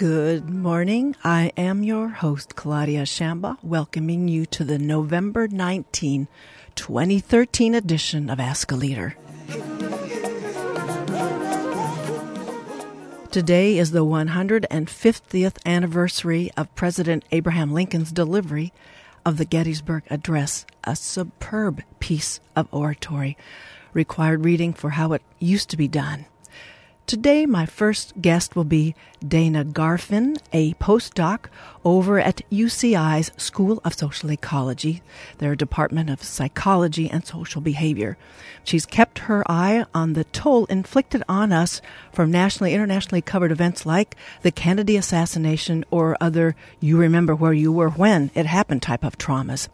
Good morning. I am your host, Claudia Shamba, welcoming you to the November 19, 2013 edition of Ask a Leader. Today is the 150th anniversary of President Abraham Lincoln's delivery of the Gettysburg Address, a superb piece of oratory, required reading for how it used to be done. Today, my first guest will be Dana Garfin, a postdoc over at UCI's School of Social Ecology, their Department of Psychology and Social Behavior. She's kept her eye on the toll inflicted on us from nationally, internationally covered events like the Kennedy assassination or other you remember where you were when it happened type of traumas.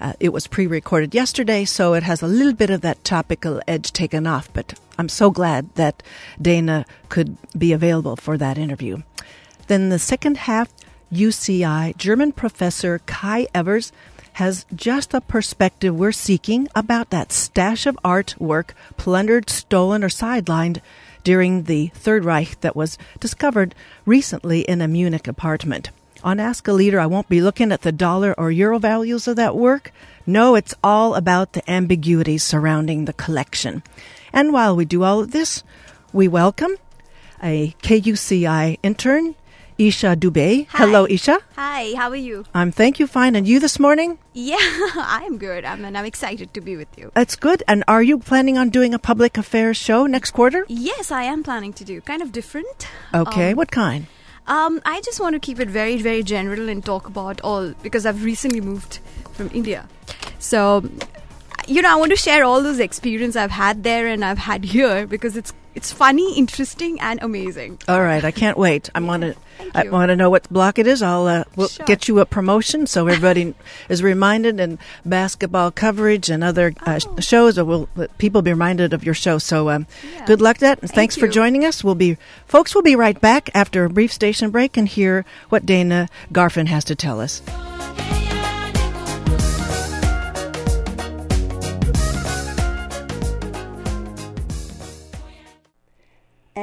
Uh, it was pre recorded yesterday, so it has a little bit of that topical edge taken off, but I'm so glad that Dana could be available for that interview. Then the second half, UCI German professor Kai Evers has just the perspective we're seeking about that stash of artwork plundered, stolen, or sidelined during the Third Reich that was discovered recently in a Munich apartment. On Ask a Leader, I won't be looking at the dollar or euro values of that work. No, it's all about the ambiguity surrounding the collection. And while we do all of this, we welcome a KUCI intern, Isha Dubey. Hi. Hello, Isha. Hi, how are you? I'm thank you fine. And you this morning? Yeah, I'm good. I'm and I'm excited to be with you. That's good. And are you planning on doing a public affairs show next quarter? Yes, I am planning to do kind of different. Okay, Um, what kind? Um, I just want to keep it very, very general and talk about all because I've recently moved from India. So, you know, I want to share all those experience I've had there and I've had here because it's it's funny, interesting, and amazing. All right, I can't wait. I want to. I want to know what block it is. I'll uh, we'll Sure. get you a promotion so everybody is reminded. And basketball coverage and other uh, Oh. shows, or will people be reminded of your show. So, um, Yeah. good luck that. And Thank thanks for joining us. We'll be folks. We'll be right back after a brief station break and hear what Dana Garfin has to tell us.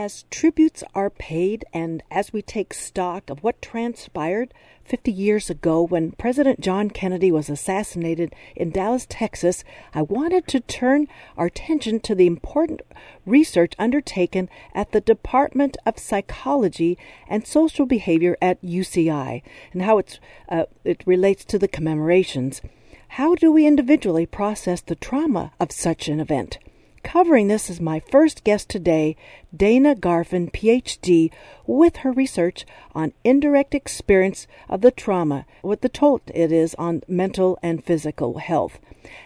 As tributes are paid and as we take stock of what transpired 50 years ago when President John Kennedy was assassinated in Dallas, Texas, I wanted to turn our attention to the important research undertaken at the Department of Psychology and Social Behavior at UCI and how it's, uh, it relates to the commemorations. How do we individually process the trauma of such an event? Covering this is my first guest today, Dana Garfin, PhD, with her research on indirect experience of the trauma, what the toll it is on mental and physical health.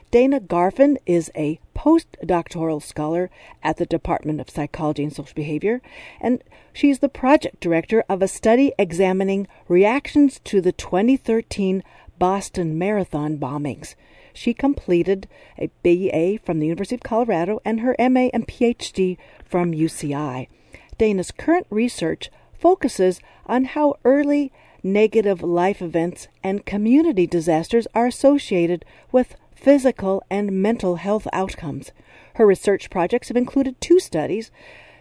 Dana Garfin is a postdoctoral scholar at the Department of Psychology and Social Behavior, and she's the project director of a study examining reactions to the 2013 Boston Marathon bombings. She completed a BA from the University of Colorado and her MA and PhD from UCI. Dana's current research focuses on how early negative life events and community disasters are associated with physical and mental health outcomes. Her research projects have included two studies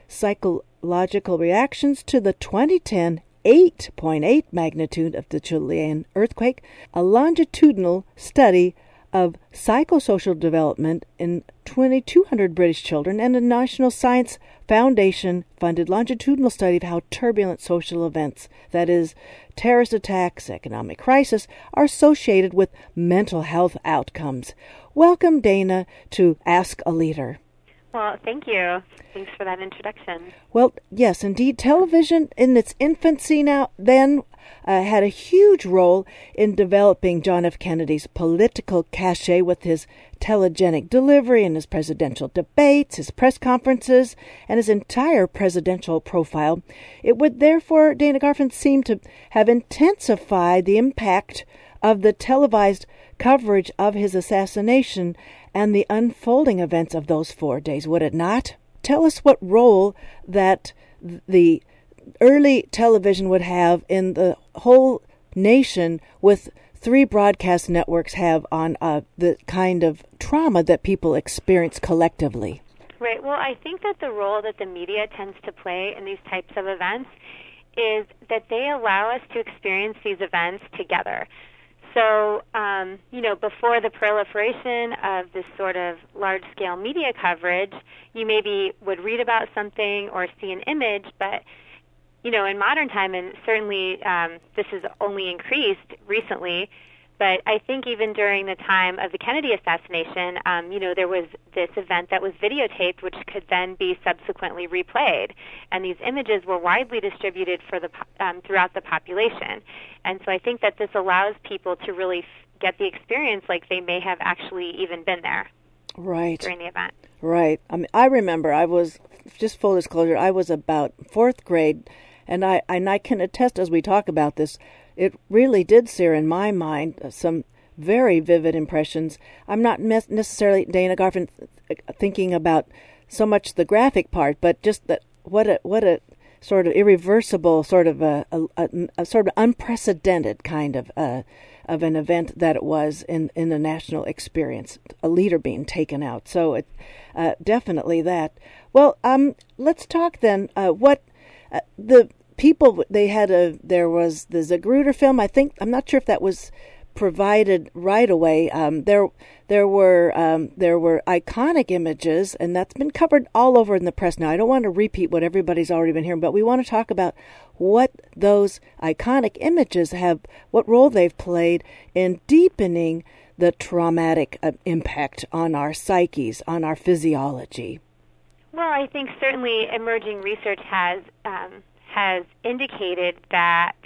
psychological reactions to the 2010 8.8 magnitude of the Chilean earthquake, a longitudinal study of psychosocial development in 2,200 British children, and a National Science Foundation funded longitudinal study of how turbulent social events, that is, terrorist attacks, economic crisis, are associated with mental health outcomes. Welcome, Dana, to Ask a Leader. Well, thank you. Thanks for that introduction. Well, yes, indeed. Television in its infancy now then uh, had a huge role in developing John F. Kennedy's political cachet with his telegenic delivery and his presidential debates, his press conferences, and his entire presidential profile. It would therefore, Dana Garfin, seem to have intensified the impact of the televised coverage of his assassination and the unfolding events of those four days, would it not? Tell us what role that the early television would have in the whole nation with three broadcast networks have on uh, the kind of trauma that people experience collectively. Right. Well, I think that the role that the media tends to play in these types of events is that they allow us to experience these events together. So, um, you know, before the proliferation of this sort of large scale media coverage, you maybe would read about something or see an image, but, you know, in modern time, and certainly um, this has only increased recently, but I think even during the time of the Kennedy assassination, um, you know, there was this event that was videotaped, which could then be subsequently replayed, and these images were widely distributed for the um, throughout the population. And so I think that this allows people to really f- get the experience like they may have actually even been there. Right. During the event. Right. I mean, I remember I was just full disclosure. I was about fourth grade, and I and I can attest as we talk about this it really did sear in my mind some very vivid impressions. I'm not necessarily Dana Garfin thinking about so much the graphic part, but just that what a what a sort of irreversible, sort of a, a, a, a sort of unprecedented kind of uh, of an event that it was in in the national experience, a leader being taken out. So it uh, definitely that. Well, um, let's talk then. Uh, what uh, the people they had a there was the Zapruder film. I think I'm not sure if that was provided right away. Um, there there were um, there were iconic images, and that's been covered all over in the press. Now I don't want to repeat what everybody's already been hearing, but we want to talk about what those iconic images have, what role they've played in deepening the traumatic uh, impact on our psyches, on our physiology. Well, I think certainly emerging research has um, has indicated that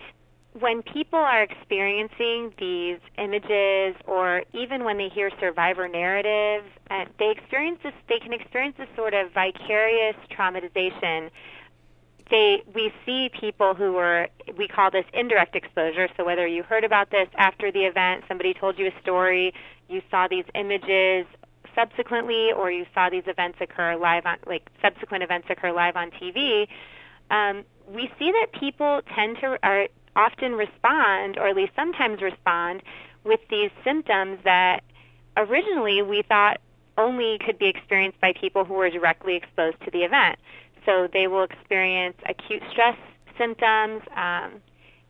when people are experiencing these images or even when they hear survivor narratives uh, they experience this they can experience this sort of vicarious traumatization. They we see people who were we call this indirect exposure. So whether you heard about this after the event somebody told you a story you saw these images subsequently or you saw these events occur live on like subsequent events occur live on TV um, we see that people tend to are often respond, or at least sometimes respond, with these symptoms that originally we thought only could be experienced by people who were directly exposed to the event. So they will experience acute stress symptoms. Um,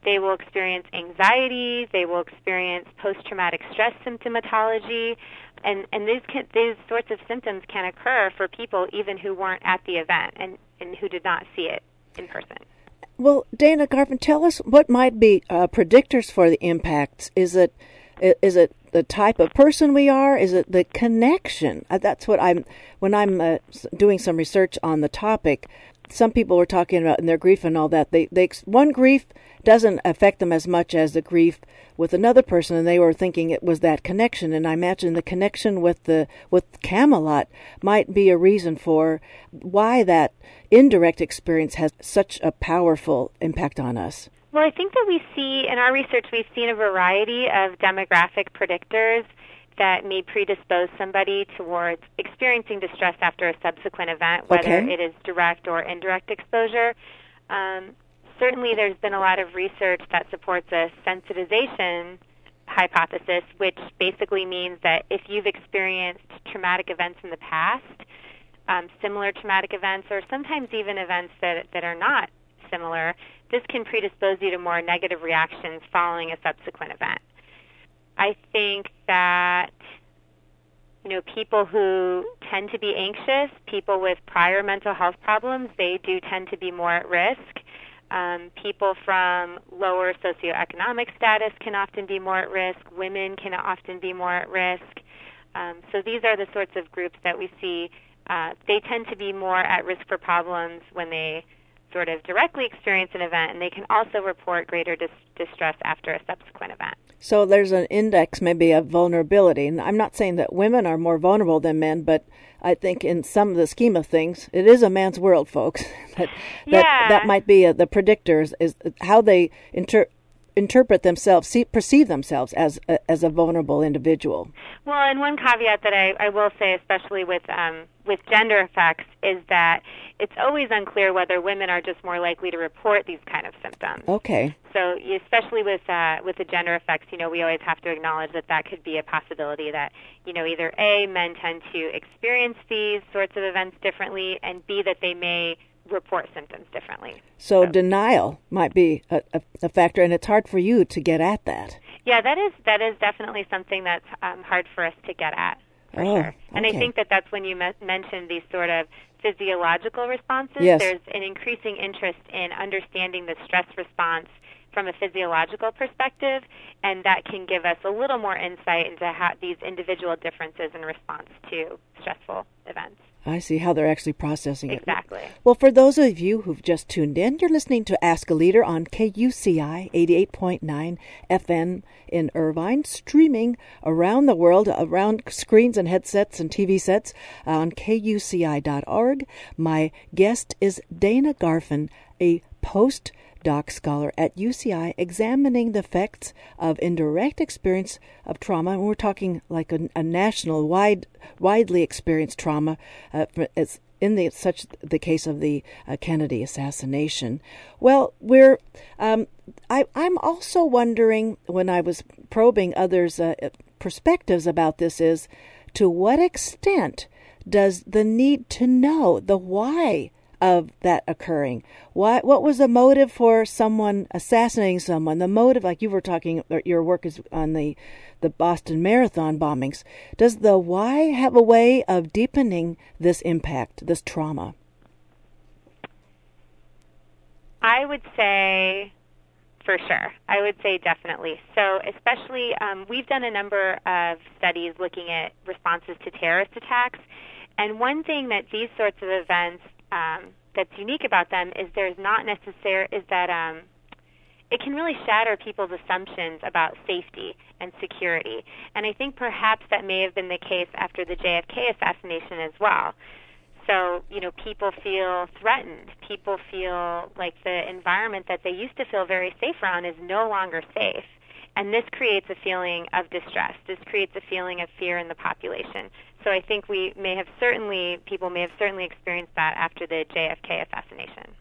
they will experience anxiety. They will experience post-traumatic stress symptomatology, and and these can, these sorts of symptoms can occur for people even who weren't at the event and and who did not see it in person. Well, Dana Garfin, tell us what might be uh, predictors for the impacts. Is it is it the type of person we are? Is it the connection? Uh, that's what I'm when I'm uh, doing some research on the topic. Some people were talking about in their grief and all that. They they one grief doesn't affect them as much as the grief with another person and they were thinking it was that connection and i imagine the connection with the with camelot might be a reason for why that indirect experience has such a powerful impact on us well i think that we see in our research we've seen a variety of demographic predictors that may predispose somebody towards experiencing distress after a subsequent event, whether okay. it is direct or indirect exposure. Um, certainly there's been a lot of research that supports a sensitization hypothesis, which basically means that if you've experienced traumatic events in the past, um, similar traumatic events, or sometimes even events that, that are not similar, this can predispose you to more negative reactions following a subsequent event. I think that you know people who tend to be anxious, people with prior mental health problems, they do tend to be more at risk. Um, people from lower socioeconomic status can often be more at risk. Women can often be more at risk. Um, so these are the sorts of groups that we see. Uh, they tend to be more at risk for problems when they sort of directly experience an event, and they can also report greater dis- distress after a subsequent event. So there's an index maybe of vulnerability. And I'm not saying that women are more vulnerable than men, but I think in some of the scheme of things, it is a man's world, folks. that, yeah. that, that might be a, the predictors is how they inter- interpret themselves, see, perceive themselves as a, as a vulnerable individual. Well, and one caveat that I, I will say, especially with um, with gender effects, is that it's always unclear whether women are just more likely to report these kind of symptoms. Okay. So, especially with uh, with the gender effects, you know, we always have to acknowledge that that could be a possibility. That you know, either a men tend to experience these sorts of events differently, and b that they may report symptoms differently. So, so. denial might be a, a, a, factor, and it's hard for you to get at that. Yeah, that is that is definitely something that's um, hard for us to get at. For oh, sure. And okay. I think that that's when you me- mentioned these sort of physiological responses. Yes. There's an increasing interest in understanding the stress response from a physiological perspective, and that can give us a little more insight into how these individual differences in response to stressful events. I see how they're actually processing it. Exactly. Well, for those of you who've just tuned in, you're listening to Ask a Leader on KUCI 88.9 FM in Irvine, streaming around the world, around screens and headsets and TV sets uh, on kuci.org. My guest is Dana Garfin, a post doc scholar at UCI examining the effects of indirect experience of trauma. And we're talking like a, a national, wide, widely experienced trauma. Uh, it's in the such the case of the uh, Kennedy assassination. Well, we're um, I, am also wondering when I was probing others' uh, perspectives about this is to what extent does the need to know the why of that occurring? What what was the motive for someone assassinating someone? The motive, like you were talking, your work is on the the Boston Marathon bombings. Does the why have a way of deepening this impact, this trauma? I would say for sure. I would say definitely. So, especially, um, we've done a number of studies looking at responses to terrorist attacks. And one thing that these sorts of events um, that's unique about them is there's not necessary is that um, it can really shatter people's assumptions about safety and security. And I think perhaps that may have been the case after the JFK assassination as well. So, you know, people feel threatened. People feel like the environment that they used to feel very safe around is no longer safe. And this creates a feeling of distress. This creates a feeling of fear in the population. So I think we may have certainly, people may have certainly experienced that after the JFK assassination.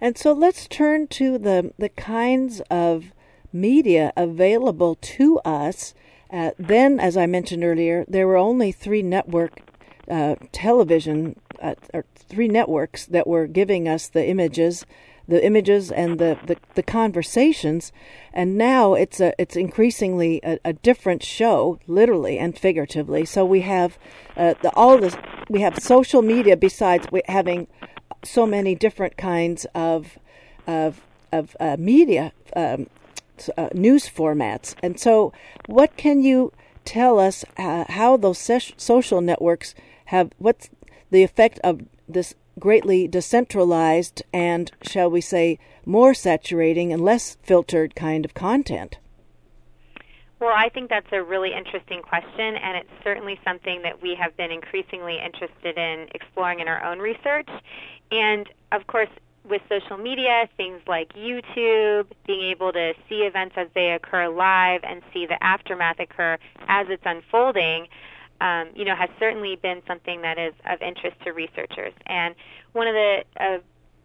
And so let's turn to the, the kinds of media available to us. Uh, then, as I mentioned earlier, there were only three network uh, television, uh, or three networks that were giving us the images the images and the, the, the, conversations, and now it's a it's increasingly a, a different show, literally and figuratively. So we have uh, the, all this we have social media besides having so many different kinds of of of uh, media um, uh, news formats, and so what can you tell us uh, how those social networks have what's the effect of this greatly decentralized and, shall we say, more saturating and less filtered kind of content? Well, I think that's a really interesting question, and it's certainly something that we have been increasingly interested in exploring in our own research. And of course, with social media, things like YouTube, being able to see events as they occur live and see the aftermath occur as it's unfolding, um, you know, has certainly been something that is of interest to researchers. And one of the uh,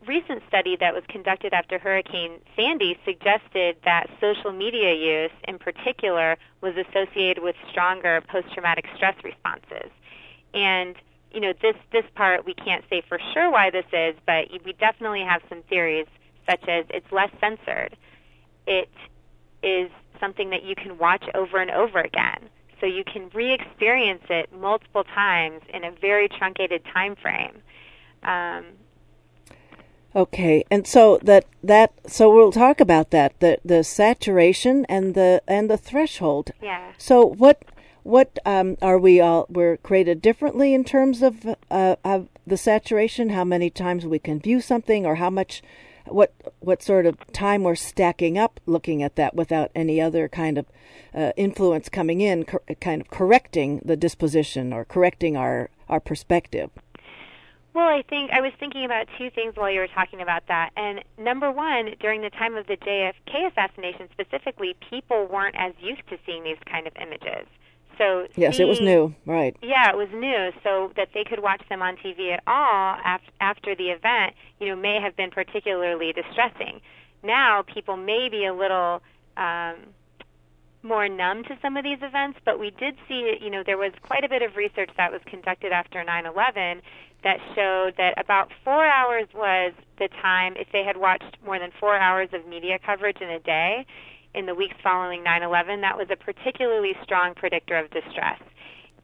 recent study that was conducted after Hurricane Sandy suggested that social media use, in particular, was associated with stronger post-traumatic stress responses. And you know, this this part we can't say for sure why this is, but we definitely have some theories, such as it's less censored. It is something that you can watch over and over again so you can re-experience it multiple times in a very truncated time frame. Um, okay, and so that that so we'll talk about that the the saturation and the and the threshold. Yeah. So what what um, are we all we're created differently in terms of uh, of the saturation? How many times we can view something, or how much what what sort of time we're stacking up looking at that without any other kind of uh, influence coming in, cor- kind of correcting the disposition or correcting our our perspective. Well, I think I was thinking about two things while you were talking about that. And number one, during the time of the JFK assassination specifically, people weren't as used to seeing these kind of images. So yes, it was new, right? Yeah, it was new, so that they could watch them on TV at all after, after the event, you know, may have been particularly distressing. Now, people may be a little um, more numb to some of these events, but we did see, you know, there was quite a bit of research that was conducted after 9/11 that showed that about 4 hours was the time if they had watched more than 4 hours of media coverage in a day in the weeks following 9/11, that was a particularly strong predictor of distress.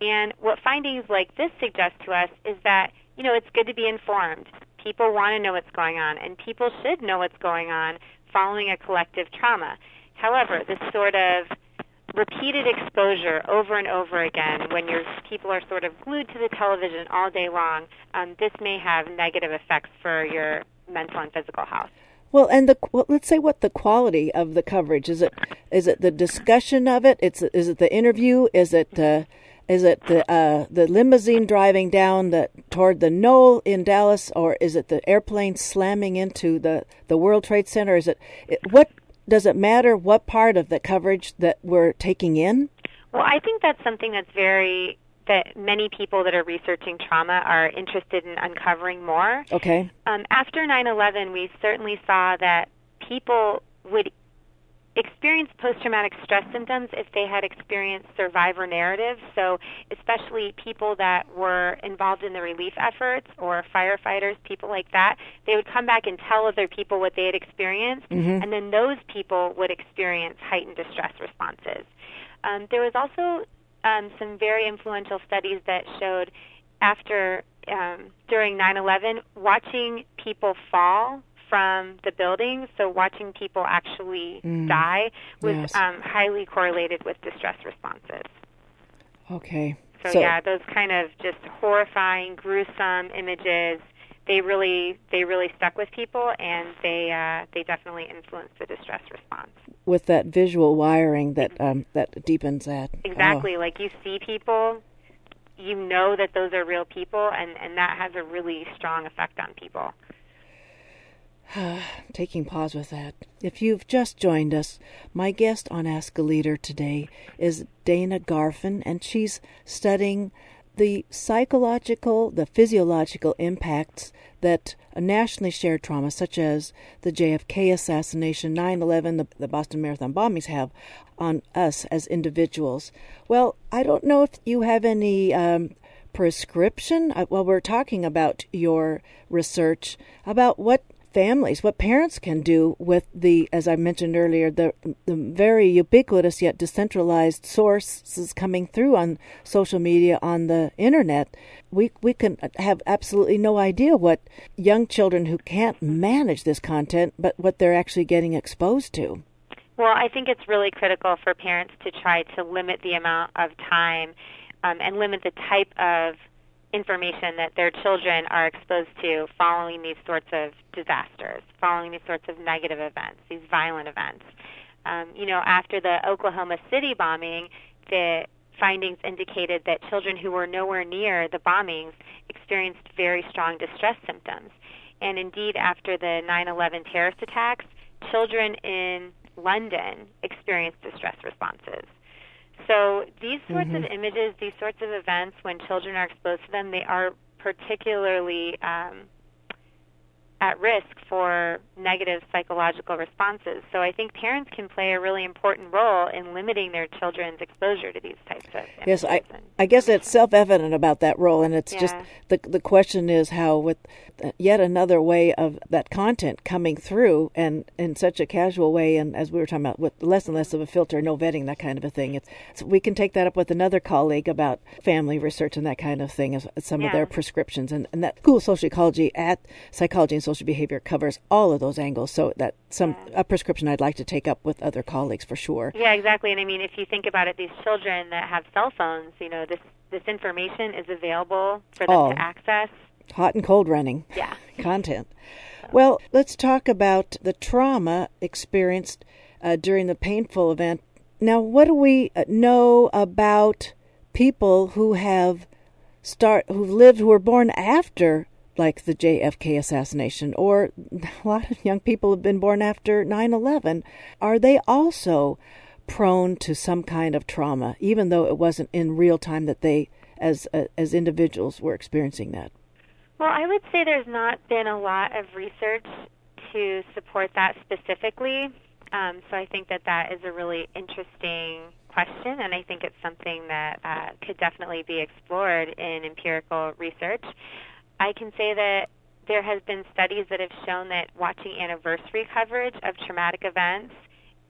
And what findings like this suggest to us is that, you know, it's good to be informed. People want to know what's going on, and people should know what's going on following a collective trauma. However, this sort of repeated exposure over and over again when your people are sort of glued to the television all day long, um, this may have negative effects for your mental and physical health. Well, and the well, let's say what the quality of the coverage is it is it the discussion of it? It's is it the interview? Is it uh, is it the uh, the limousine driving down the toward the knoll in Dallas, or is it the airplane slamming into the the World Trade Center? Is it, it what does it matter what part of the coverage that we're taking in? Well, I think that's something that's very that many people that are researching trauma are interested in uncovering more. Okay. Um, after 9/11, we certainly saw that people would experience post-traumatic stress symptoms if they had experienced survivor narratives. So, especially people that were involved in the relief efforts or firefighters, people like that, they would come back and tell other people what they had experienced, mm-hmm. and then those people would experience heightened distress responses. Um, there was also um, some very influential studies that showed after um, during 9/11, watching people fall from the buildings, so watching people actually mm. die, was yes. um, highly correlated with distress responses. Okay. So, so, yeah, those kind of just horrifying, gruesome images. They really, they really stuck with people, and they, uh, they definitely influenced the distress response. With that visual wiring that, um, that deepens that. Exactly. Oh. Like you see people, you know that those are real people, and, and that has a really strong effect on people. Taking pause with that. If you've just joined us, my guest on Ask a Leader today is Dana Garfin, and she's studying the psychological, the physiological impacts that a nationally shared trauma, such as the JFK assassination, 9 11, the, the Boston Marathon bombings, have on us as individuals. Well, I don't know if you have any um, prescription uh, while we're talking about your research about what families, what parents can do with the, as I mentioned earlier, the, the very ubiquitous yet decentralized sources coming through on social media, on the internet. We, we can have absolutely no idea what young children who can't manage this content, but what they're actually getting exposed to. Well, I think it's really critical for parents to try to limit the amount of time um, and limit the type of information that their children are exposed to following these sorts of disasters, following these sorts of negative events, these violent events. Um, you know, after the Oklahoma City bombing, the findings indicated that children who were nowhere near the bombings experienced very strong distress symptoms. And indeed, after the 9 11 terrorist attacks, children in London experienced distress responses. So these sorts mm-hmm. of images, these sorts of events, when children are exposed to them, they are particularly um, at risk for negative psychological responses. So I think parents can play a really important role in limiting their children's exposure to these types of yes. I I guess it's self-evident about that role, and it's yeah. just the the question is how with yet another way of that content coming through, and in such a casual way, and as we were talking about, with less and less of a filter, no vetting, that kind of a thing. It's, it's we can take that up with another colleague about family research and that kind of thing, as some yeah. of their prescriptions, and, and that School of Social Ecology at Psychology and social behavior covers all of those angles. So that some a prescription I'd like to take up with other colleagues for sure. Yeah, exactly. And I mean, if you think about it, these children that have cell phones, you know, this this information is available for them Oh. to access. Hot and cold running Yeah. content. Well, let's talk about the trauma experienced uh, during the painful event. Now, what do we uh, know about people who have start who've lived who were born after like the JFK assassination or a lot of young people have been born after 9/11 are they also prone to some kind of trauma even though it wasn't in real time that they as uh, as individuals were experiencing that Well, I would say there's not been a lot of research to support that specifically. Um, so I think that that is a really interesting question, and I think it's something that uh, could definitely be explored in empirical research. I can say that there has been studies that have shown that watching anniversary coverage of traumatic events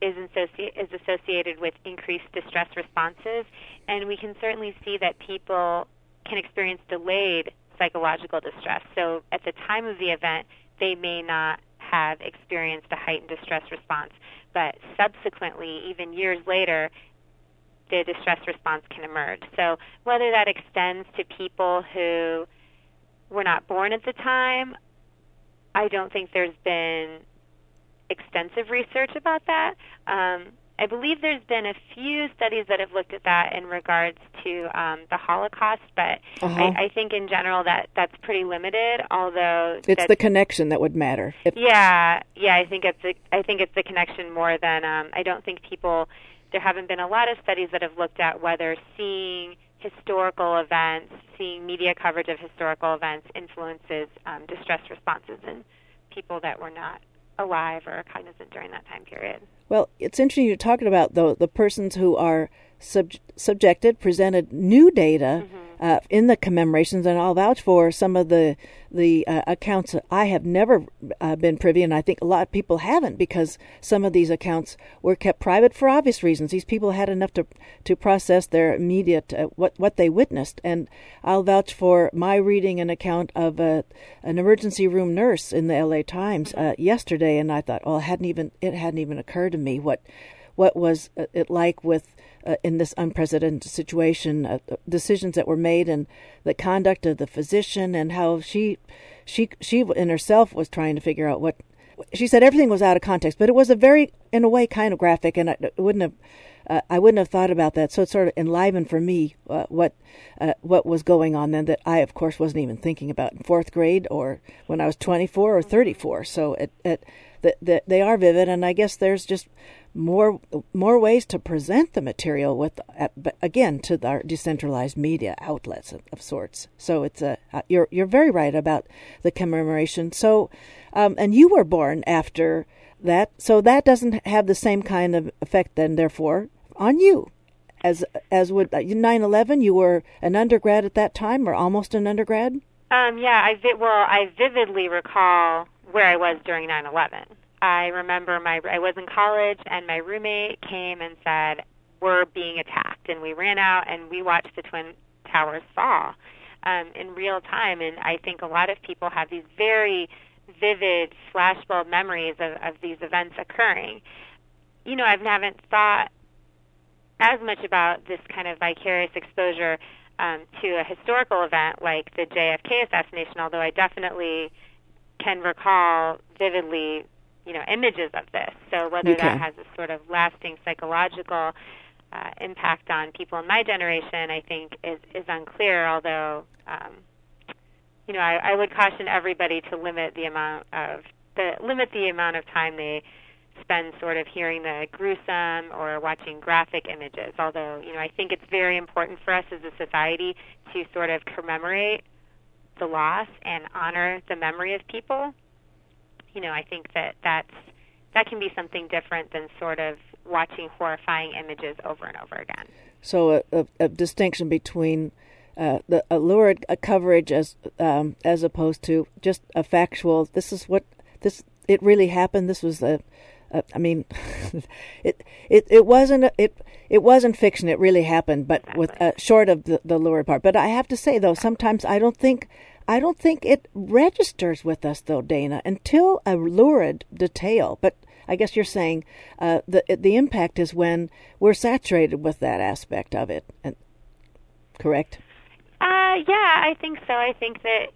is, is associated with increased distress responses, and we can certainly see that people can experience delayed psychological distress. So at the time of the event, they may not have experienced a heightened distress response, but subsequently, even years later, the distress response can emerge. So whether that extends to people who were not born at the time, I don't think there's been extensive research about that. Um, I believe there's been a few studies that have looked at that in regards to um, the Holocaust, but uh-huh. I, I, think in general that that's pretty limited. Although it's the connection that would matter. If yeah, yeah, I think it's the, I think it's the connection more than um, I don't think people. There haven't been a lot of studies that have looked at whether seeing historical events, seeing media coverage of historical events influences um, distress responses in people that were not alive or cognizant during that time period. Well, it's interesting you're talking about the the persons who are sub- subjected, presented new data mm-hmm. Uh, in the commemorations, and I'll vouch for some of the the uh, accounts. I have never uh, been privy, and I think a lot of people haven't, because some of these accounts were kept private for obvious reasons. These people had enough to to process their immediate uh, what what they witnessed, and I'll vouch for my reading an account of a, an emergency room nurse in the L.A. Times uh, yesterday, and I thought, well, it hadn't even it hadn't even occurred to me what what was uh, it like with uh, in this unprecedented situation, uh, decisions that were made, and the conduct of the physician, and how she, she, she in herself was trying to figure out what. She said everything was out of context, but it was a very, in a way, kind of graphic, and I wouldn't have. Uh, I wouldn't have thought about that. So it sort of enlivened for me uh, what uh, what was going on then that I, of course, wasn't even thinking about in fourth grade or when I was 24 or 34. So it, it the, the, they are vivid, and I guess there's just more more ways to present the material with uh, again to our decentralized media outlets of, of sorts. So it's a uh, you're you're very right about the commemoration. So, um, and you were born after that, so that doesn't have the same kind of effect then, therefore, on you. As as would uh, nine eleven, you were an undergrad at that time, or almost an undergrad. Um, yeah, I vi- well, I vividly recall where I was during nine eleven. I remember my I was in college and my roommate came and said we're being attacked and we ran out and we watched the twin towers fall um, in real time and I think a lot of people have these very vivid flashbulb memories of, of these events occurring. You know, I haven't thought as much about this kind of vicarious exposure um, to a historical event like the JFK assassination, although I definitely can recall vividly you know images of this. So whether that has a sort of lasting psychological uh, impact on people in my generation, I think is is unclear. Although um, you know, I, I would caution everybody to limit the amount of the limit the amount of time they spend sort of hearing the gruesome or watching graphic images. Although, you know, I think it's very important for us as a society to sort of commemorate the loss and honor the memory of people you know, I think that that's that can be something different than sort of watching horrifying images over and over again. So a, a, a distinction between uh, the a lurid coverage as um, as opposed to just a factual. This is what this it really happened. This was a. a I mean, it it it wasn't a, it it wasn't fiction. It really happened, but exactly. with uh, short of the the lurid part. But I have to say though, sometimes I don't think I don't think it registers with us, though, Dana, until a lurid detail. But I guess you're saying uh, the the impact is when we're saturated with that aspect of it. And, correct? Uh, yeah, I think so. I think that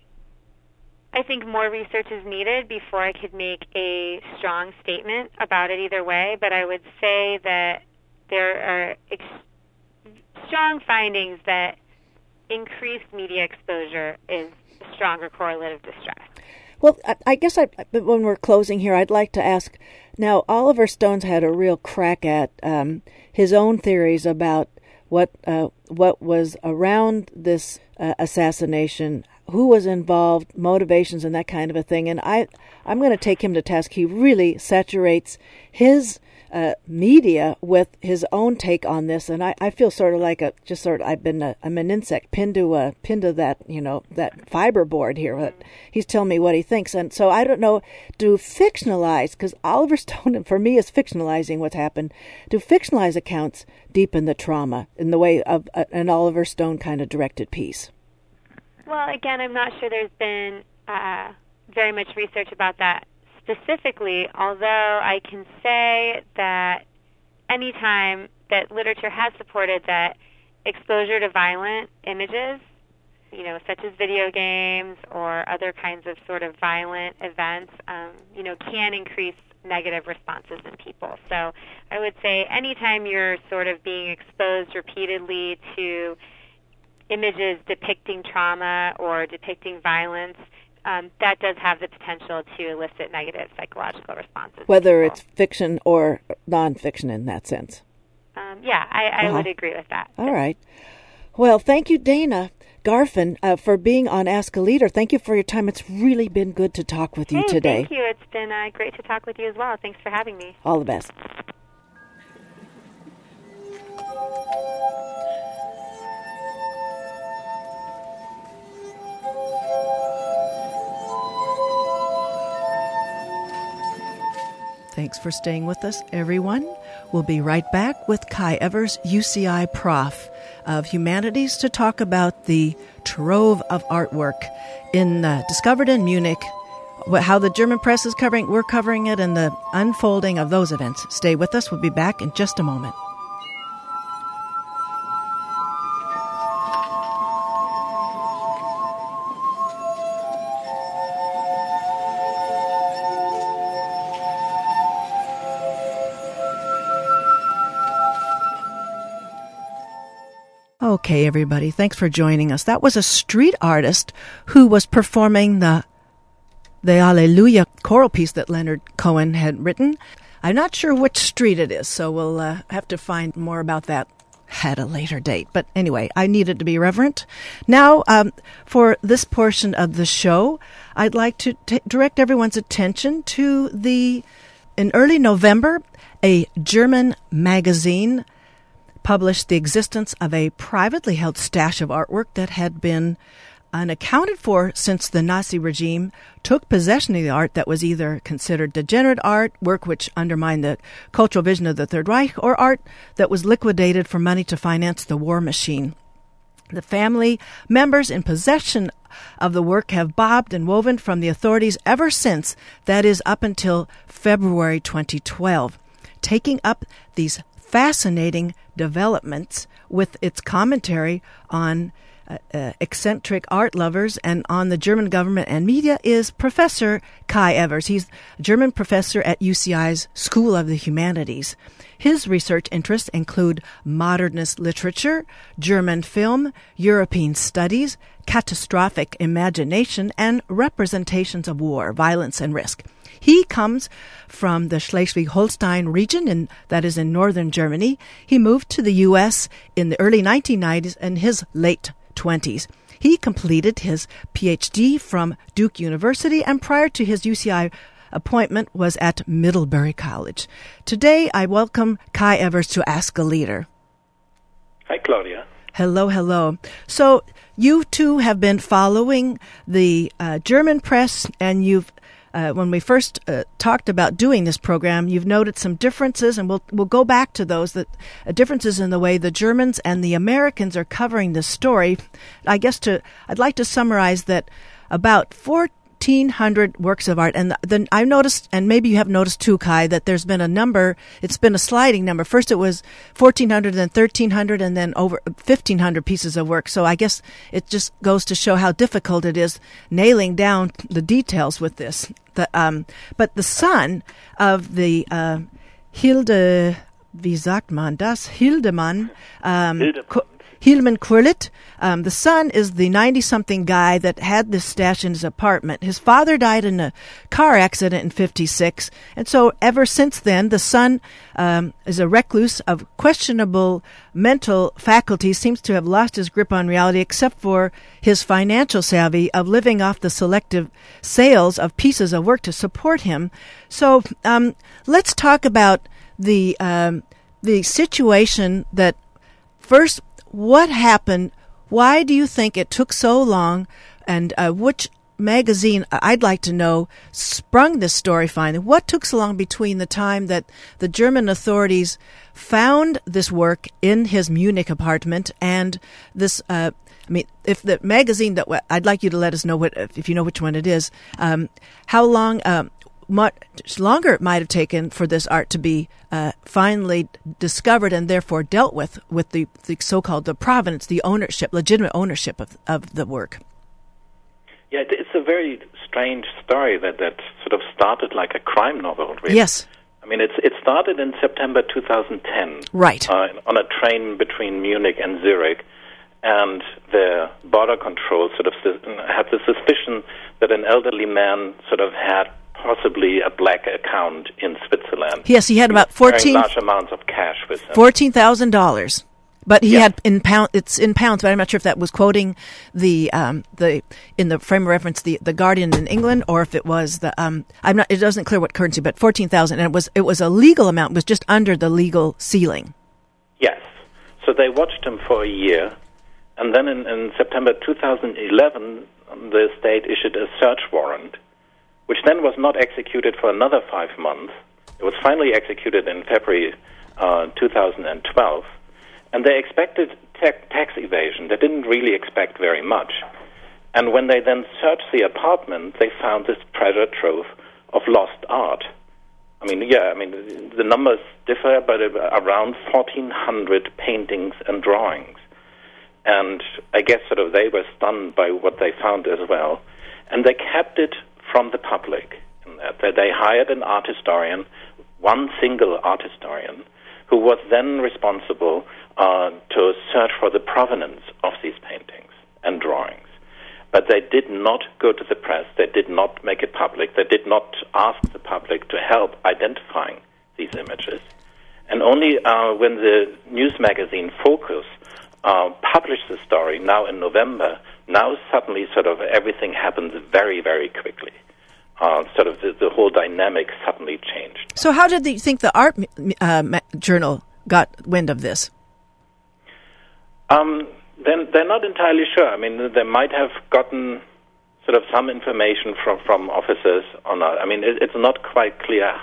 I think more research is needed before I could make a strong statement about it either way. But I would say that there are ex- strong findings that increased media exposure is stronger correlative distress. Well, I, guess I, when we're closing here, I'd like to ask now, Oliver Stone's had a real crack at um, his own theories about what uh, what was around this uh, assassination, who was involved, motivations, and that kind of a thing. And I, I'm going to take him to task. He really saturates his uh, media with his own take on this, and I, I feel sort of like a just sort of I've been a, I'm an insect pinned to a pinned to that you know that fiber board here. But he's telling me what he thinks, and so I don't know. Do fictionalize because Oliver Stone for me is fictionalizing what's happened. Do fictionalize accounts deepen the trauma in the way of a, an Oliver Stone kind of directed piece? Well, again, I'm not sure there's been uh, very much research about that specifically, although I can say that anytime that literature has supported that exposure to violent images, you know, such as video games or other kinds of sort of violent events, um, you know, can increase negative responses in people. So I would say anytime you're sort of being exposed repeatedly to images depicting trauma or depicting violence, um, that does have the potential to elicit negative psychological responses. Whether it's fiction or nonfiction in that sense. Um, yeah, I, I uh-huh. would agree with that. All right. Well, thank you, Dana Garfin, uh, for being on Ask a Leader. Thank you for your time. It's really been good to talk with you hey, today. Thank you. It's been uh, great to talk with you as well. Thanks for having me. All the best. Thanks for staying with us, everyone. We'll be right back with Kai Evers, UCI Prof of Humanities, to talk about the trove of artwork in uh, discovered in Munich. How the German press is covering, we're covering it, and the unfolding of those events. Stay with us. We'll be back in just a moment. Okay, everybody, thanks for joining us. That was a street artist who was performing the the Alleluia choral piece that Leonard Cohen had written. I'm not sure which street it is, so we'll uh, have to find more about that at a later date. But anyway, I needed to be reverent. Now, um, for this portion of the show, I'd like to t- direct everyone's attention to the in early November, a German magazine published the existence of a privately held stash of artwork that had been unaccounted for since the Nazi regime took possession of the art that was either considered degenerate art, work which undermined the cultural vision of the Third Reich, or art that was liquidated for money to finance the war machine. The family members in possession of the work have bobbed and woven from the authorities ever since, that is, up until February 2012. Taking up these fascinating developments with its commentary on uh, uh, eccentric art lovers and on the German government and media is Professor Kai Evers. He's a German professor at UCI's School of the Humanities. His research interests include modernist literature, German film, European studies, catastrophic imagination, and representations of war, violence, and risk. He comes from the Schleswig-Holstein region, and that is in northern Germany. He moved to the U.S. in the early 1990s and his late 20s. He completed his PhD from Duke University, and prior to his UCI appointment was at Middlebury College. Today, I welcome Kai Evers to Ask a Leader. Hi, Claudia. Hello, hello. So, you too have been following the uh, German press, and you've uh, when we first uh, talked about doing this program, you've noted some differences, and we'll we'll go back to those that uh, differences in the way the Germans and the Americans are covering this story. I guess to I'd like to summarize that about four 1,500 works of art. And then I've noticed, and maybe you have noticed too, Kai, that there's been a number, it's been a sliding number. First it was 1,400, then 1,300, and then over 1,500 pieces of work. So I guess it just goes to show how difficult it is nailing down the details with this. The, um, but the son of the uh, Hilde, wie sagt man das? Hildemann. Um, Hildemann. Hilman Gurlitt. Um, the son is the 90 something guy that had this stash in his apartment. His father died in a car accident in 56. And so ever since then, the son um, is a recluse of questionable mental faculties, seems to have lost his grip on reality, except for his financial savvy of living off the selective sales of pieces of work to support him. So um, let's talk about the um, the situation that first what happened? Why do you think it took so long? And uh, which magazine, I'd like to know, sprung this story finally? What took so long between the time that the German authorities found this work in his Munich apartment and this? Uh, I mean, if the magazine that I'd like you to let us know what if you know which one it is. Um, how long? Um, much longer it might have taken for this art to be uh, finally discovered and therefore dealt with with the, the so-called the provenance, the ownership, legitimate ownership of, of the work. Yeah, it's a very strange story that that sort of started like a crime novel. Really. Yes. I mean, it's it started in September 2010. Right. Uh, on a train between Munich and Zurich, and the border control sort of had the suspicion that an elderly man sort of had possibly a black account in Switzerland. Yes, he had about fourteen large amounts of cash with him. Fourteen thousand dollars. But he had in pound. It's in pounds, but I'm not sure if that was quoting the um, the in the frame of reference the the Guardian in England, or if it was the um, I'm not. It doesn't clear what currency, but fourteen thousand, and it was it was a legal amount. It was just under the legal ceiling. Yes. So they watched him for a year, and then in, in September 2011, the state issued a search warrant which then was not executed for another five months. It was finally executed in February uh, 2012. And they expected te- tax evasion. They didn't really expect very much. And when they then searched the apartment, they found this treasure trove of lost art. I mean, yeah, I mean, the numbers differ, but around 1,400 paintings and drawings. And I guess sort of they were stunned by what they found as well. And they kept it from the public. That they hired an art historian, one single art historian, who was then responsible uh, to search for the provenance of these paintings and drawings. But they did not go to the press. They did not make it public. They did not ask the public to help identifying these images. And only uh, when the news magazine Focus uh, published the story now in November, now suddenly sort of everything happens very, very quickly. Uh, sort of the, the, whole dynamic suddenly changed. So, how did you think the art uh, journal got wind of this? Um, then they're not entirely sure. I mean, they might have gotten sort of some information from from officers on. I mean, it, it's not quite clear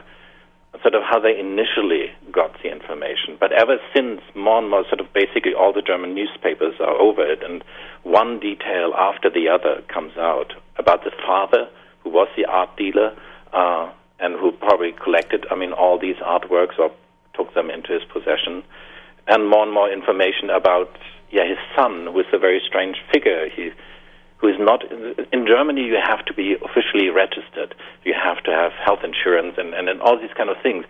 sort of how they initially got the information. But ever since, more and more, sort of basically all the German newspapers are over it, and one detail after the other comes out about the father who was the art dealer uh, and who probably collected, I mean, all these artworks or took them into his possession, and more and more information about yeah his son, who is a very strange figure. He who is not in Germany. You have to be officially registered. You have to have health insurance and, and, and all these kind of things.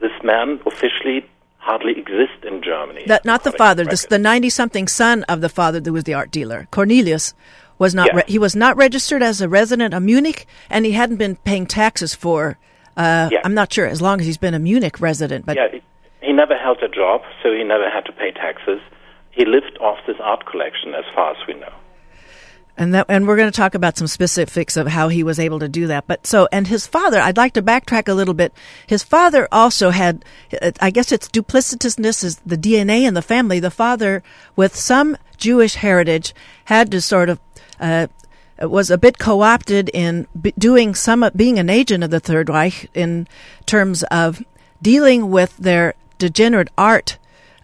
This man officially hardly exists in Germany. That not the father, this, the ninety-something son of the father who was the art dealer, Cornelius. Was not re- he was not registered as a resident of Munich, and he hadn't been paying taxes for. Uh, yeah. I'm not sure as long as he's been a Munich resident, but yeah, he never held a job, so he never had to pay taxes. He lived off this art collection, as far as we know and that and we're going to talk about some specifics of how he was able to do that. But so and his father i'd like to backtrack a little bit. His father also had i guess it's duplicitousness is the dna in the family. The father with some jewish heritage had to sort of uh, was a bit co-opted in doing some being an agent of the third reich in terms of dealing with their degenerate art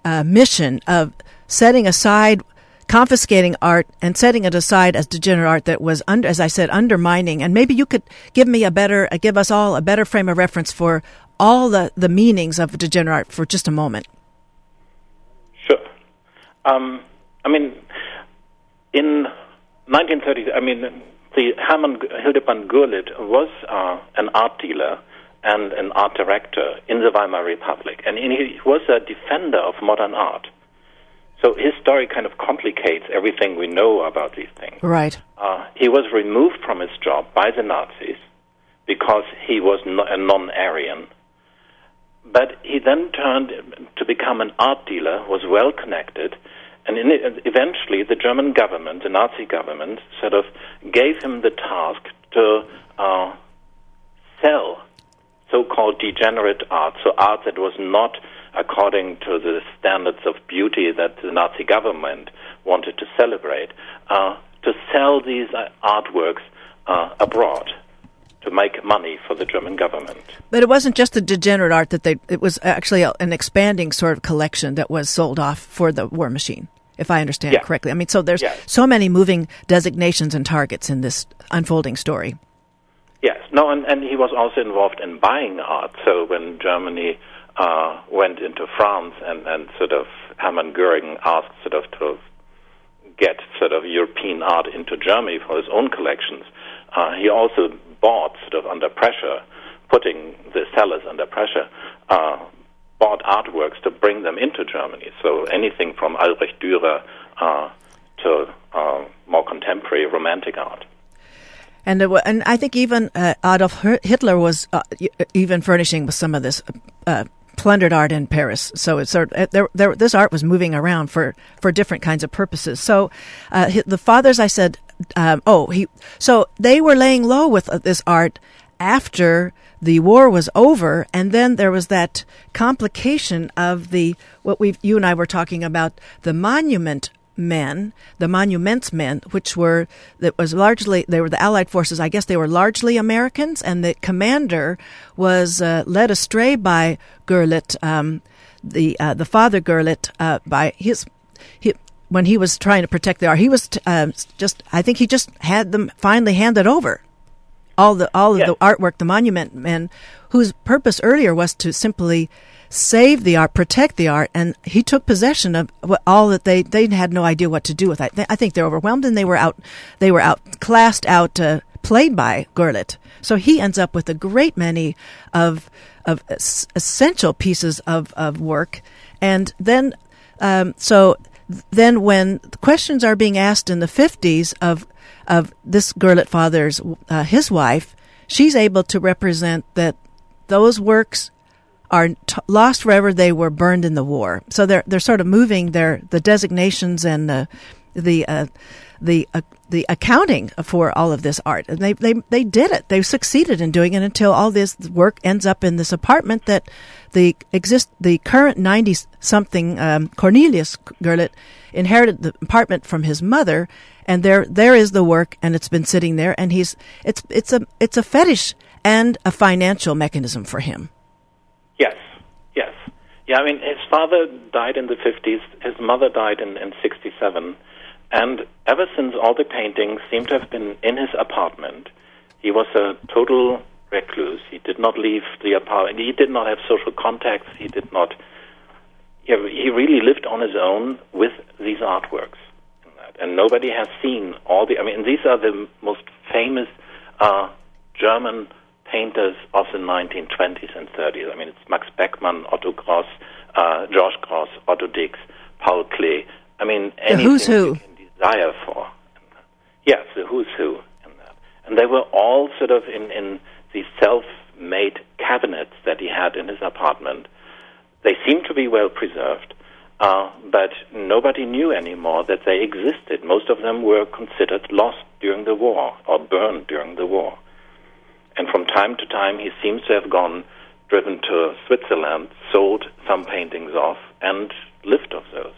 uh, mission of setting aside confiscating art and setting it aside as degenerate art that was under, as I said, undermining. And maybe you could give me a better, uh, give us all a better frame of reference for all the, the meanings of degenerate art for just a moment. Sure. Um, I mean, in 1930, I mean, the Hermann Hildebrand Gurlitt was uh, an art dealer and an art director in the Weimar Republic, and he was a defender of modern art. So his story kind of complicates everything we know about these things. Right. Uh, he was removed from his job by the Nazis because he was a non-Aryan. But he then turned to become an art dealer, was well connected, and in it, eventually the German government, the Nazi government, sort of gave him the task to uh, sell so-called degenerate art, so art that was not according to the standards of beauty that the Nazi government wanted to celebrate, uh, to sell these uh, artworks uh, abroad to make money for the German government. But it wasn't just the degenerate art that they, it was actually a, an expanding sort of collection that was sold off for the war machine, if I understand Yeah. correctly. I mean, so there's so many moving designations and targets in this unfolding story. Yes, no, and, and he was also involved in buying art. So when Germany uh, went into France and, and sort of Hermann Goering asked sort of to get sort of European art into Germany for his own collections, uh, he also bought sort of under pressure, putting the sellers under pressure, uh, bought artworks to bring them into Germany. So anything from Albrecht Dürer uh, to uh, more contemporary romantic art. And it and I think even uh, Adolf Hitler was uh, even furnishing with some of this uh, plundered art in Paris. So it's sort of, there, there, this art was moving around for, for different kinds of purposes. So uh, the fathers, I said, um, oh, he. So they were laying low with uh, this art after the war was over, and then there was that complication of the what we you and I were talking about the monument men, the monuments men, which were that was largely they were the Allied forces. I guess they were largely Americans, and the commander was uh, led astray by Gurlitt, um, the uh, the father Gurlitt, uh, by his he. When he was trying to protect the art, he was t- um, just. I think he just had them finally handed over all the all of the artwork, the monument men, whose purpose earlier was to simply save the art, protect the art, and he took possession of all that they they had no idea what to do with. it. I think they're overwhelmed, and they were out they were out classed out uh, played by Gurlitt. So he ends up with a great many of of es- essential pieces of of work, and then um, so then when questions are being asked in the 50s of of this Gurlitt father's uh, his wife, she's able to represent that those works are t- lost wherever They were burned in the war. So they're they're sort of moving their the designations and the the uh, the uh, the accounting for all of this art, and they they they did it. They succeeded in doing it until all this work ends up in this apartment that the exist the current ninety something um, Cornelius Gurlitt inherited the apartment from his mother, and there there is the work, and it's been sitting there, and he's it's it's a it's a fetish and a financial mechanism for him. Yes, yes. Yeah, I mean, his father died in the 50s, his mother died in, in 67, and ever since all the paintings seem to have been in his apartment, he was a total recluse. He did not leave the apartment. He did not have social contacts. He did not. He really lived on his own with these artworks, and, and nobody has seen all the. I mean, these are the most famous uh, German painters of the 1920s and 30s. I mean, it's Max Beckmann, Otto Gross, uh, George Grosz, Otto Dix, Paul Klee. I mean, anything who's who. you can desire for. Yes, the who's who in that. And they were all sort of in, in these self-made cabinets that he had in his apartment. They seem to be well preserved, uh, but nobody knew anymore that they existed. Most of them were considered lost during the war or burned during the war. And from time to time, he seems to have gone, driven to Switzerland, sold some paintings off, and lived off those.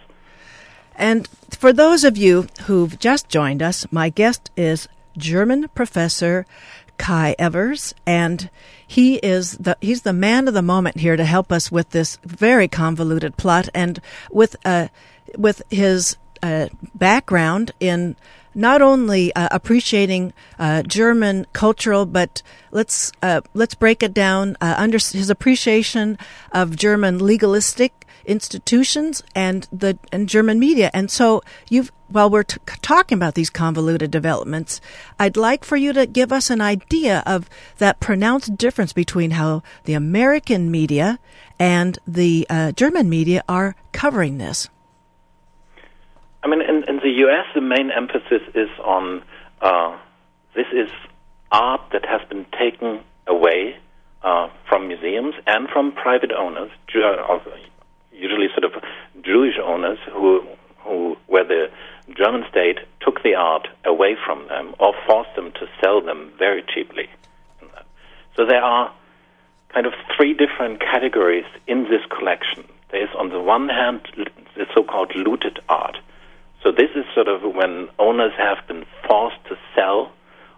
And for those of you who've just joined us, my guest is German professor Kai Evers, and he is the he's the man of the moment here to help us with this very convoluted plot, and with uh, with his uh, background in not only uh, appreciating uh, German cultural, but let's uh, let's break it down uh, under his appreciation of German legalistic institutions and the and German media. And so you've while we're t- talking about these convoluted developments, I'd like for you to give us an idea of that pronounced difference between how the American media and the uh, German media are covering this. The U.S., the main emphasis is on uh, this is art that has been taken away uh, from museums and from private owners, uh, usually sort of Jewish owners who, who, where the German state took the art away from them or forced them to sell them very cheaply. So there are kind of three different categories in this collection. There is, on the one hand, the so-called looted art. So this is sort of when owners have been forced to sell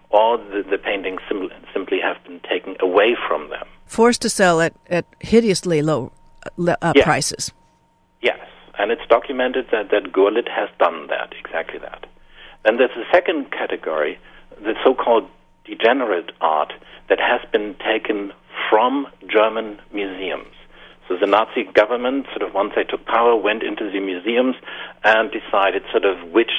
or the, the paintings sim- simply have been taken away from them. Forced to sell at, at hideously low uh, yes. prices. Yes, and it's documented that, that Gurlitt has done that, exactly that. Then there's a second category, the so-called degenerate art that has been taken from German museums. So the Nazi government, sort of once they took power, went into the museums and decided sort of which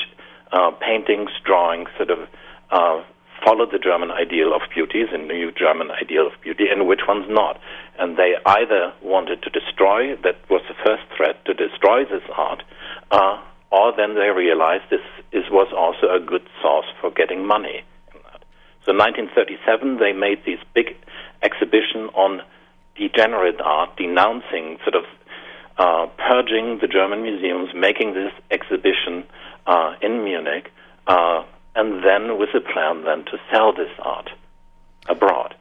uh, paintings, drawings, sort of uh, followed the German ideal of beauty, the new German ideal of beauty, and which ones not. And they either wanted to destroy, that was the first threat, to destroy this art, uh, or then they realized this is, was also a good source for getting money. So in 1937, they made this big exhibition on degenerate art, denouncing sort of uh, purging the German museums, making this exhibition uh, in Munich, uh, and then with a plan then to sell this art abroad.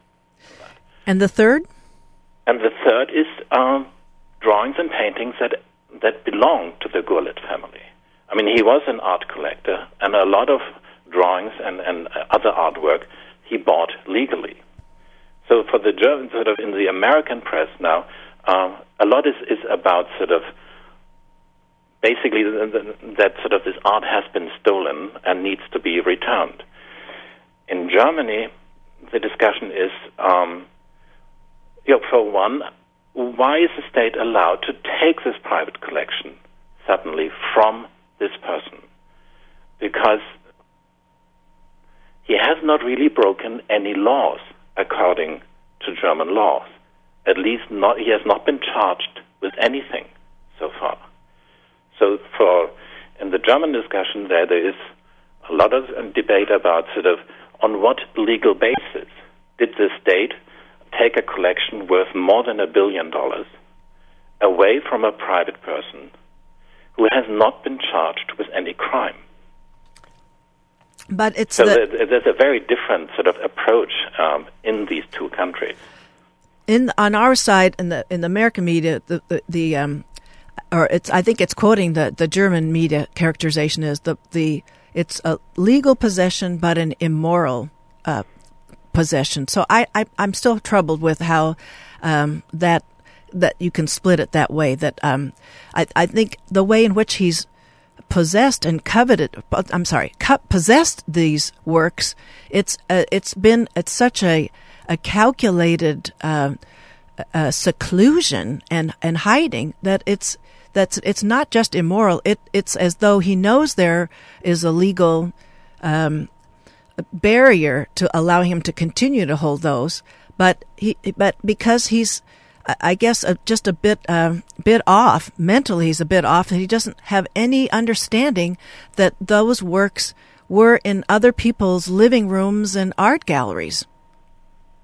And the third? And the third is um, drawings and paintings that that belong to the Gurlitt family. I mean, he was an art collector, and a lot of drawings and, and other artwork he bought legally. So for the German, sort of in the American press now, uh, a lot is, is about sort of basically that sort of this art has been stolen and needs to be returned. In Germany, the discussion is, um, you know, for one, why is the state allowed to take this private collection suddenly from this person? Because he has not really broken any laws according to German laws. At least not, he has not been charged with anything so far. So for in the German discussion there, there is a lot of debate about sort of on what legal basis did the state take a collection worth more than a billion dollars away from a private person who has not been charged with any crime. But it's so the, there's a very different sort of approach um, in these two countries. In on our side, in the in the American media, the the, the um, or it's I think it's quoting the the German media characterization is the the it's a legal possession but an immoral uh, possession. So I, I am still troubled with how um, that that you can split it that way. That um, I I think the way in which he's possessed and coveted I'm sorry possessed these works. It's uh, it's been it's such a a calculated uh, uh, seclusion and and hiding that it's that's it's not just immoral. It it's as though he knows there is a legal um, barrier to allow him to continue to hold those but he but because he's I guess uh, just a bit uh, bit off mentally. He's a bit off, and he doesn't have any understanding that those works were in other people's living rooms and art galleries.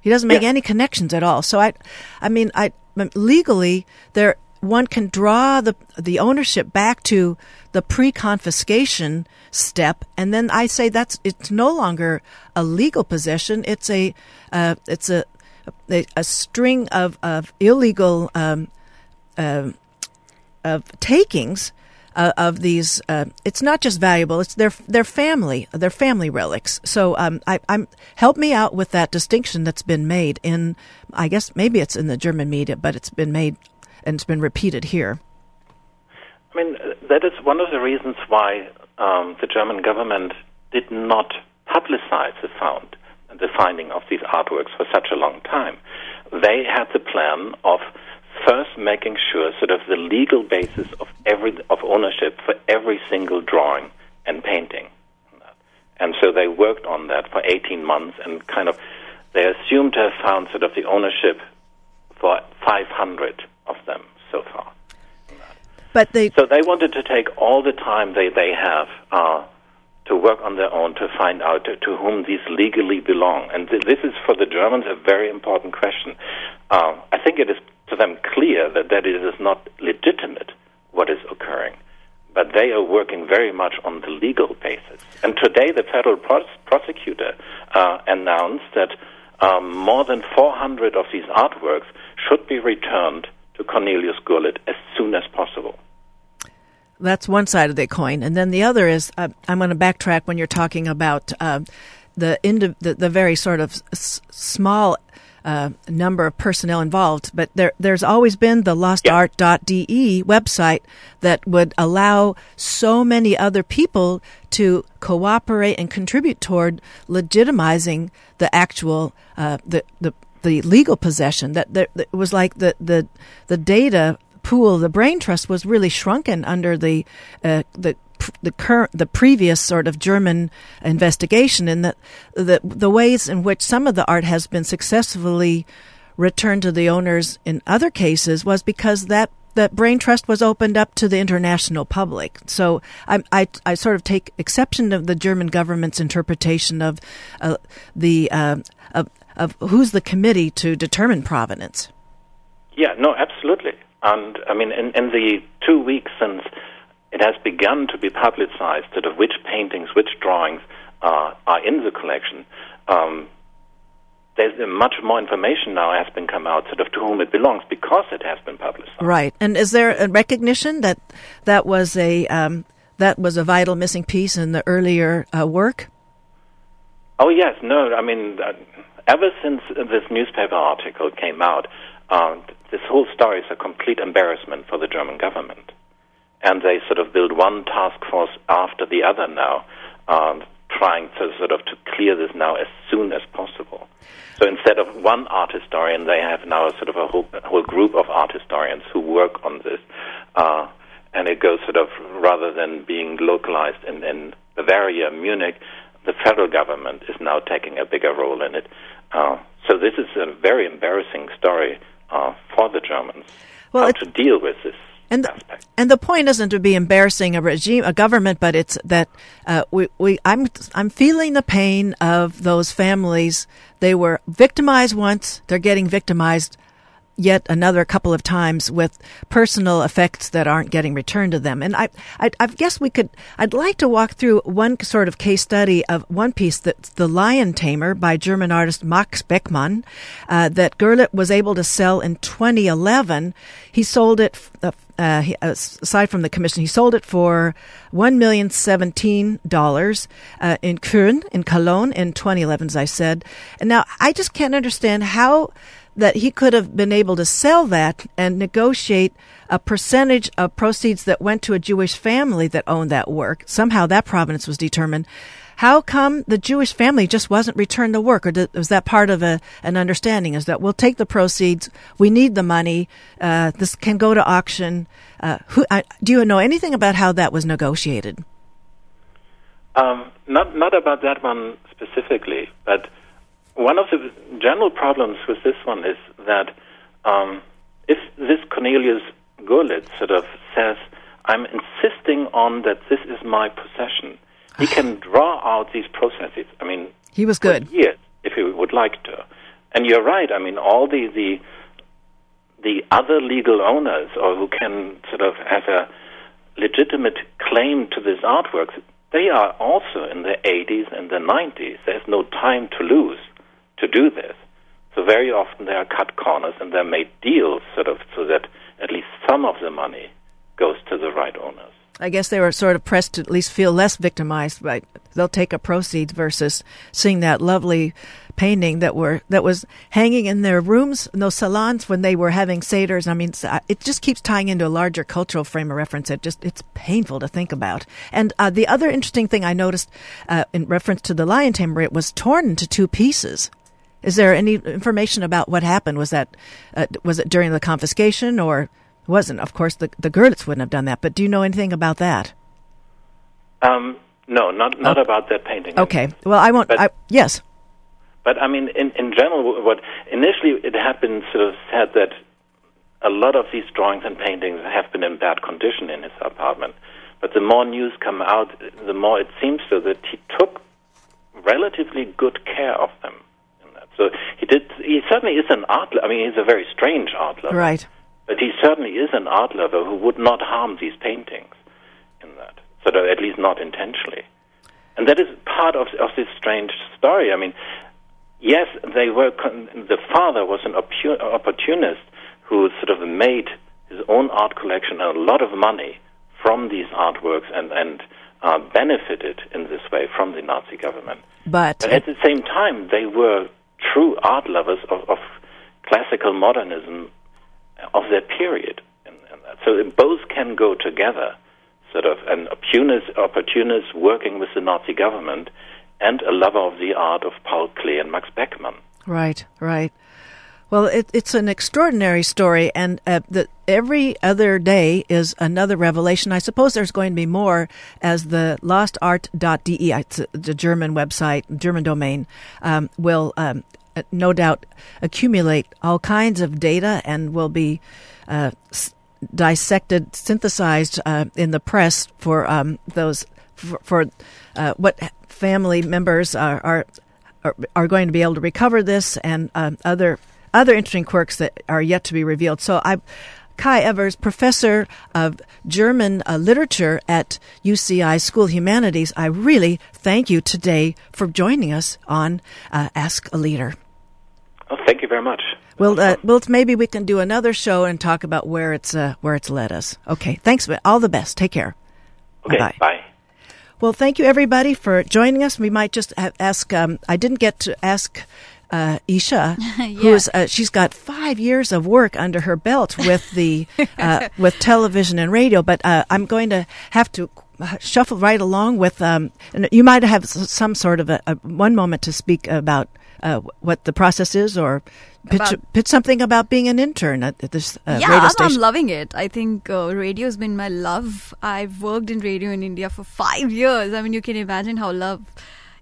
He doesn't make yeah. any connections at all. So I, I mean, I legally there one can draw the the ownership back to the pre-confiscation step, and then I say that's it's no longer a legal possession. It's a uh, it's a a, string of, of illegal um, uh, of takings uh, of these. Uh, it's not just valuable; it's their their family, their family relics. So, um, I, am help me out with that distinction that's been made in. I guess maybe it's in the German media, but it's been made and it's been repeated here. I mean, that is one of the reasons why um, the German government did not publicize the found the finding of these artworks for such a long time. They had the plan of first making sure sort of the legal basis of every of ownership for every single drawing and painting. And so they worked on that for 18 months and kind of they assumed to have found sort of the ownership for 500 of them so far. But they so they wanted to take all the time they they have uh, to work on their own to find out to, whom these legally belong. And th- this is for the Germans a very important question. Uh, I think it is to them clear that that it is not legitimate what is occurring but they are working very much on the legal basis. And today, the federal pros- prosecutor uh, announced that um, more than 400 of these artworks should be returned to Cornelius Gurlitt as soon as possible. That's one side of the coin, and then the other is uh, I'm going to backtrack when you're talking about uh, the, the the very sort of s- small uh, number of personnel involved, but there, there's always been the lostart.de website that would allow so many other people to cooperate and contribute toward legitimizing the actual uh, the, the the legal possession. That, that was like the the the data pool, the brain trust was really shrunken under the uh, the the current the previous sort of German investigation in that the the ways in which some of the art has been successfully returned to the owners in other cases was because that that brain trust was opened up to the international public. So I, I, I sort of take exception of the German government's interpretation of uh, the uh, of, of who's the committee to determine provenance. Yeah, no, absolutely. And I mean, in, in the two weeks since it has begun to be publicized sort of which paintings, which drawings uh, are in the collection. Um, there's much more information now has been come out sort of to whom it belongs because it has been publicized. Right. And is there a recognition that that was a um, that was a vital missing piece in the earlier uh, work? Oh yes, no. I mean, uh, ever since this newspaper article came out, uh, this whole story is a complete embarrassment for the German government and they sort of build one task force after the other now, um, trying to sort of to clear this now as soon as possible. So instead of one art historian, they have now sort of a whole, a whole group of art historians who work on this, uh, and it goes sort of rather than being localized in, in Bavaria, Munich, the federal government is now taking a bigger role in it. Uh, so this is a very embarrassing story uh, for the Germans. Well, how to deal with this and the, and the point isn't to be embarrassing a regime, a government, but it's that uh, we, we I'm I'm feeling the pain of those families. They were victimized once; they're getting victimized yet another couple of times with personal effects that aren't getting returned to them. And I, I, I, guess we could, I'd like to walk through one sort of case study of one piece that's The Lion Tamer by German artist Max Beckmann, uh, that Gurlitt was able to sell in 2011. He sold it, uh, uh, aside from the commission, he sold it for one million seventeen dollars uh, in Köln, in Cologne, in 2011, as I said. And now I just can't understand how that he could have been able to sell that and negotiate a percentage of proceeds that went to a Jewish family that owned that work. Somehow that provenance was determined. How come the Jewish family just wasn't returned the work, or did, was that part of a, an understanding? Is that we'll take the proceeds, we need the money, uh, this can go to auction? Uh, who, uh, do you know anything about how that was negotiated? Um, not not about that one specifically, but one of the general problems with this one is that um, if this Cornelius Gurlitt sort of says, I'm insisting on that this is my possession, he can draw out these processes. I mean, he was good. Yes, if he would like to. And you're right. I mean, all the, the the other legal owners or who can sort of have a legitimate claim to this artwork, they are also in the 80s and the 90s. There's no time to lose to do this. So very often there are cut corners and they're made deals sort of so that at least some of the money goes to the right owners. I guess they were sort of pressed to at least feel less victimized, right? They'll take a proceeds versus seeing that lovely painting that were that was hanging in their rooms, in those salons when they were having seders. I mean, it just keeps tying into a larger cultural frame of reference. It just it's painful to think about. And uh, the other interesting thing I noticed uh, in reference to the lion tamer, it was torn into two pieces. Is there any information about what happened? Was that uh, was it during the confiscation or wasn't? Of course, the the Gurlitts wouldn't have done that. But do you know anything about that? Um, no, not not oh. about that painting. Okay. Well, I won't. But, I, yes. But I mean, in in general, what initially it had been sort of said that a lot of these drawings and paintings have been in bad condition in his apartment. But the more news come out, the more it seems so that he took relatively good care of them. So he did. He certainly is an art. I mean, he's a very strange art lover. Right. But he certainly is an art lover who would not harm these paintings in that, so that at least not intentionally. And that is part of of this strange story. I mean, yes, they were. Con- the father was an oppu- opportunist who sort of made his own art collection and a lot of money from these artworks and and uh, benefited in this way from the Nazi government. But, but at the same time, they were true art lovers of, of classical modernism of their period. And, and so both can go together, sort of an opportunist, opportunist working with the Nazi government and a lover of the art of Paul Klee and Max Beckmann. Right, right. Well, it, it's an extraordinary story, and uh, the, every other day is another revelation. I suppose there's going to be more as the lostart.de, the German website, German domain, um, will um, no doubt accumulate all kinds of data and will be uh, s- dissected, synthesized uh, in the press for um, those for, for uh, what family members are, are are going to be able to recover this and um, other other interesting quirks that are yet to be revealed. So I. Kai Evers, professor of German uh, literature at UCI School Humanities, I really thank you today for joining us on uh, Ask a Leader. Oh, thank you very much. Well, uh, well, maybe we can do another show and talk about where it's uh, where it's led us. Okay, thanks. All the best. Take care. Okay, Bye-bye. bye. Well, thank you everybody for joining us. We might just ask. Um, I didn't get to ask uh, Isha, who is uh, she's got five years of work under her belt with the uh, with television and radio. But uh, I'm going to have to shuffle right along with. Um, and you might have some sort of a, a one moment to speak about uh, what the process is, or pitch, About- pitch something about being an intern at, at this uh, yeah, radio station. I'm loving it. I think uh, radio's been my love. I've worked in radio in India for five years. I mean, you can imagine how love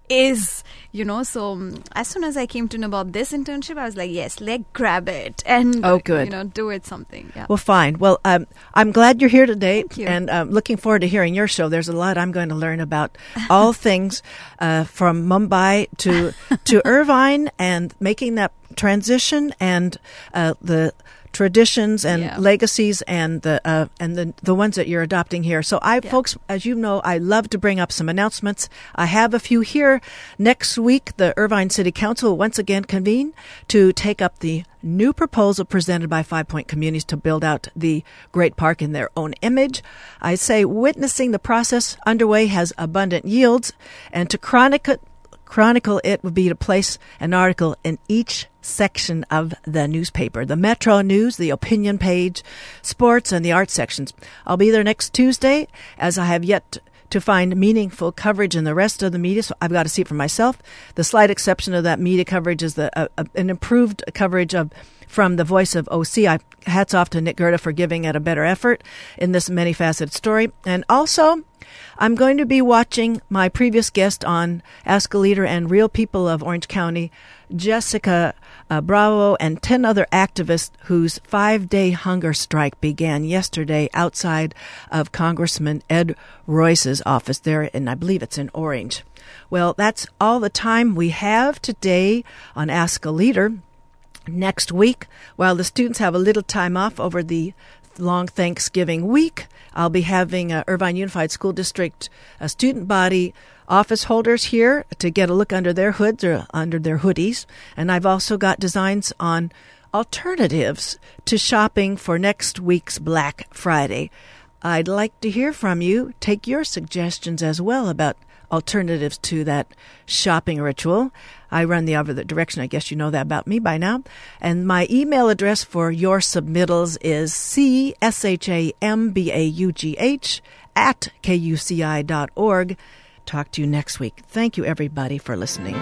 is, you know. So um, as soon as I came to know about this internship, I was like, yes, let grab it and Oh, good. you know, do it something. Yeah. Well, fine. Well, um, I'm glad you're here today, you. and um, looking forward to hearing your show. There's a lot I'm going to learn about all things uh, from Mumbai to to Irvine and making that transition and uh, the traditions and Yeah. legacies and the uh, and the the ones that you're adopting here. So I, Yeah. folks, as you know, I love to bring up some announcements. I have a few here. Next week, the Irvine City Council will once again convene to take up the new proposal presented by Five Point Communities to build out the Great Park in their own image. I say witnessing the process underway has abundant yields, and to chronicle chronicle it would be to place an article in each section of the newspaper the Metro News, the opinion page, sports, and the art sections. I'll be there next Tuesday, as I have yet to find meaningful coverage in the rest of the media, so I've got to see it for myself. The slight exception of that media coverage is the uh, uh, an improved coverage of from the voice of OC. I hats off to Nick Gerda for giving it a better effort in this many faceted story, and also. I'm going to be watching my previous guest on Ask a Leader and Real People of Orange County, Jessica uh, Bravo, and 10 other activists whose five day hunger strike began yesterday outside of Congressman Ed Royce's office there, and I believe it's in Orange. Well, that's all the time we have today on Ask a Leader next week, while the students have a little time off over the long Thanksgiving week, I'll be having uh, Irvine Unified School District a student body office holders here to get a look under their hoods or under their hoodies. And I've also got designs on alternatives to shopping for next week's Black Friday. I'd like to hear from you. Take your suggestions as well about alternatives to that shopping ritual. I run the other direction. I guess you know that about me by now. And my email address for your submittals is cshambaugh at kuci.org. Talk to you next week. Thank you, everybody, for listening.